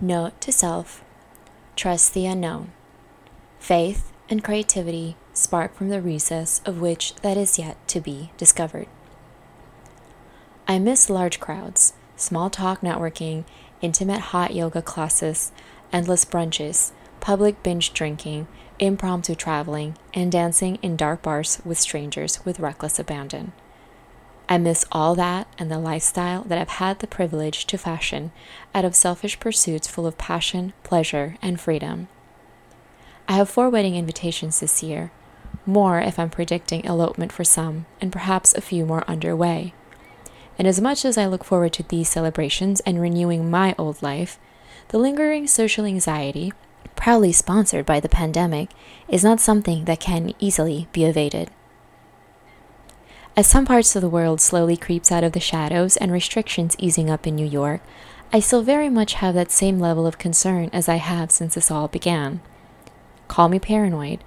Note to self trust the unknown. Faith and creativity spark from the recess of which that is yet to be discovered. I miss large crowds, small talk networking, intimate hot yoga classes, endless brunches, public binge drinking, impromptu traveling, and dancing in dark bars with strangers with reckless abandon. I miss all that and the lifestyle that I've had the privilege to fashion out of selfish pursuits full of passion, pleasure, and freedom. I have four wedding invitations this year, more if I'm predicting elopement for some, and perhaps a few more underway. And as much as I look forward to these celebrations and renewing my old life, the lingering social anxiety, proudly sponsored by the pandemic, is not something that can easily be evaded. As some parts of the world slowly creeps out of the shadows and restrictions easing up in New York, I still very much have that same level of concern as I have since this all began. Call me paranoid,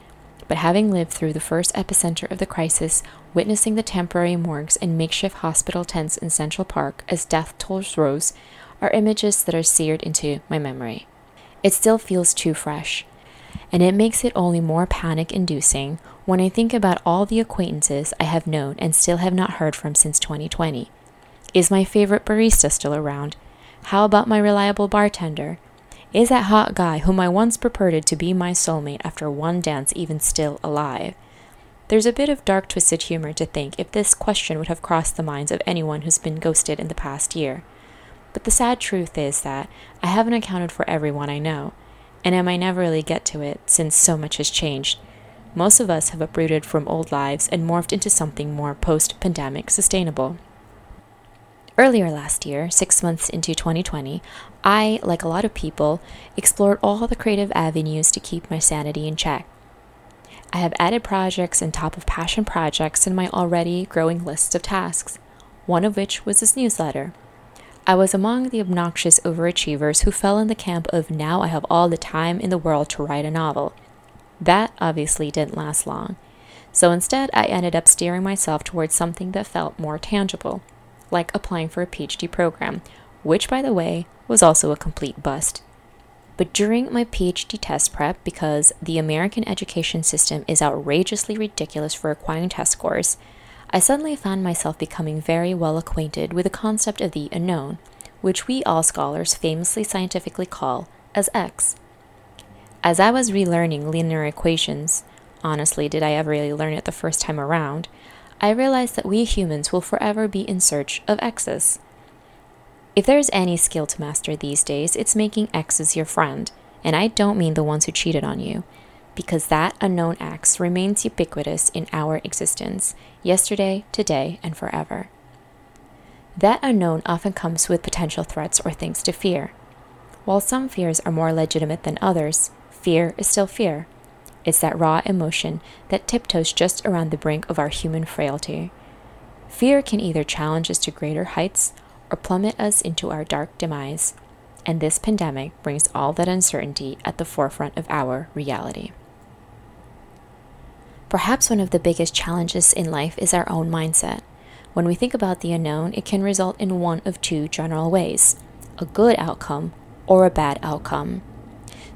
but having lived through the first epicenter of the crisis, witnessing the temporary morgues and makeshift hospital tents in Central Park as death tolls rose, are images that are seared into my memory. It still feels too fresh, and it makes it only more panic inducing when I think about all the acquaintances I have known and still have not heard from since 2020. Is my favorite barista still around? How about my reliable bartender? Is that hot guy whom I once purported to be my soulmate after one dance even still alive? There's a bit of dark, twisted humor to think if this question would have crossed the minds of anyone who's been ghosted in the past year. But the sad truth is that I haven't accounted for everyone I know, and I might never really get to it since so much has changed most of us have uprooted from old lives and morphed into something more post pandemic sustainable. Earlier last year, six months into 2020, I, like a lot of people, explored all the creative avenues to keep my sanity in check. I have added projects on top of passion projects in my already growing list of tasks, one of which was this newsletter. I was among the obnoxious overachievers who fell in the camp of now I have all the time in the world to write a novel. That obviously didn't last long. So instead, I ended up steering myself towards something that felt more tangible, like applying for a PhD program, which, by the way, was also a complete bust. But during my PhD test prep, because the American education system is outrageously ridiculous for acquiring test scores, I suddenly found myself becoming very well acquainted with the concept of the unknown, which we all scholars famously scientifically call as X. As I was relearning linear equations, honestly, did I ever really learn it the first time around, I realized that we humans will forever be in search of x's. If there's any skill to master these days, it's making x's your friend, and I don't mean the ones who cheated on you, because that unknown x remains ubiquitous in our existence, yesterday, today, and forever. That unknown often comes with potential threats or things to fear. While some fears are more legitimate than others, fear is still fear. It's that raw emotion that tiptoes just around the brink of our human frailty. Fear can either challenge us to greater heights or plummet us into our dark demise, and this pandemic brings all that uncertainty at the forefront of our reality. Perhaps one of the biggest challenges in life is our own mindset. When we think about the unknown, it can result in one of two general ways a good outcome or a bad outcome.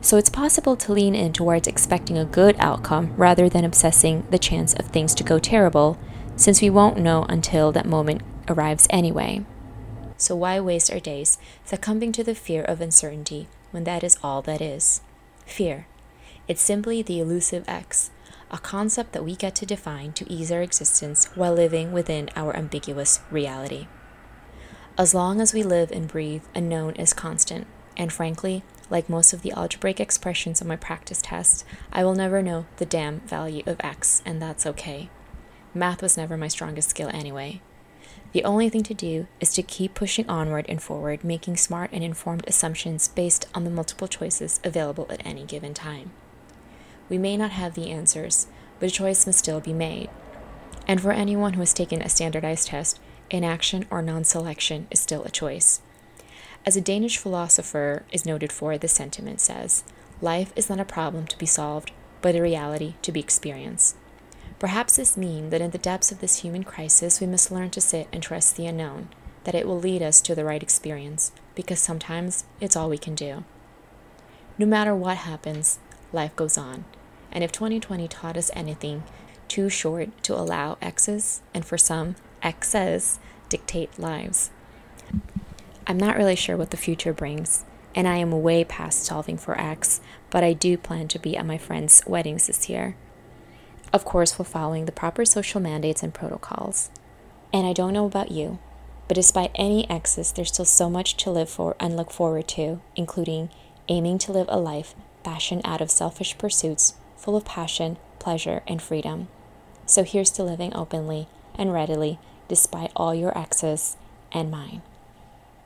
So it's possible to lean in towards expecting a good outcome rather than obsessing the chance of things to go terrible, since we won't know until that moment arrives anyway. So why waste our days succumbing to the fear of uncertainty when that is all that is? Fear. It's simply the elusive X, a concept that we get to define to ease our existence while living within our ambiguous reality. As long as we live and breathe, unknown is constant, and frankly, like most of the algebraic expressions on my practice test, I will never know the damn value of x, and that's okay. Math was never my strongest skill anyway. The only thing to do is to keep pushing onward and forward, making smart and informed assumptions based on the multiple choices available at any given time. We may not have the answers, but a choice must still be made. And for anyone who has taken a standardized test, inaction or non selection is still a choice. As a Danish philosopher is noted for, this sentiment says, Life is not a problem to be solved, but a reality to be experienced. Perhaps this means that in the depths of this human crisis, we must learn to sit and trust the unknown, that it will lead us to the right experience, because sometimes it's all we can do. No matter what happens, life goes on. And if 2020 taught us anything, too short to allow X's, and for some, exes, dictate lives. I'm not really sure what the future brings, and I am way past solving for X, but I do plan to be at my friends' weddings this year. Of course, while following the proper social mandates and protocols. And I don't know about you, but despite any exes, there's still so much to live for and look forward to, including aiming to live a life fashioned out of selfish pursuits, full of passion, pleasure, and freedom. So here's to living openly and readily despite all your exes and mine.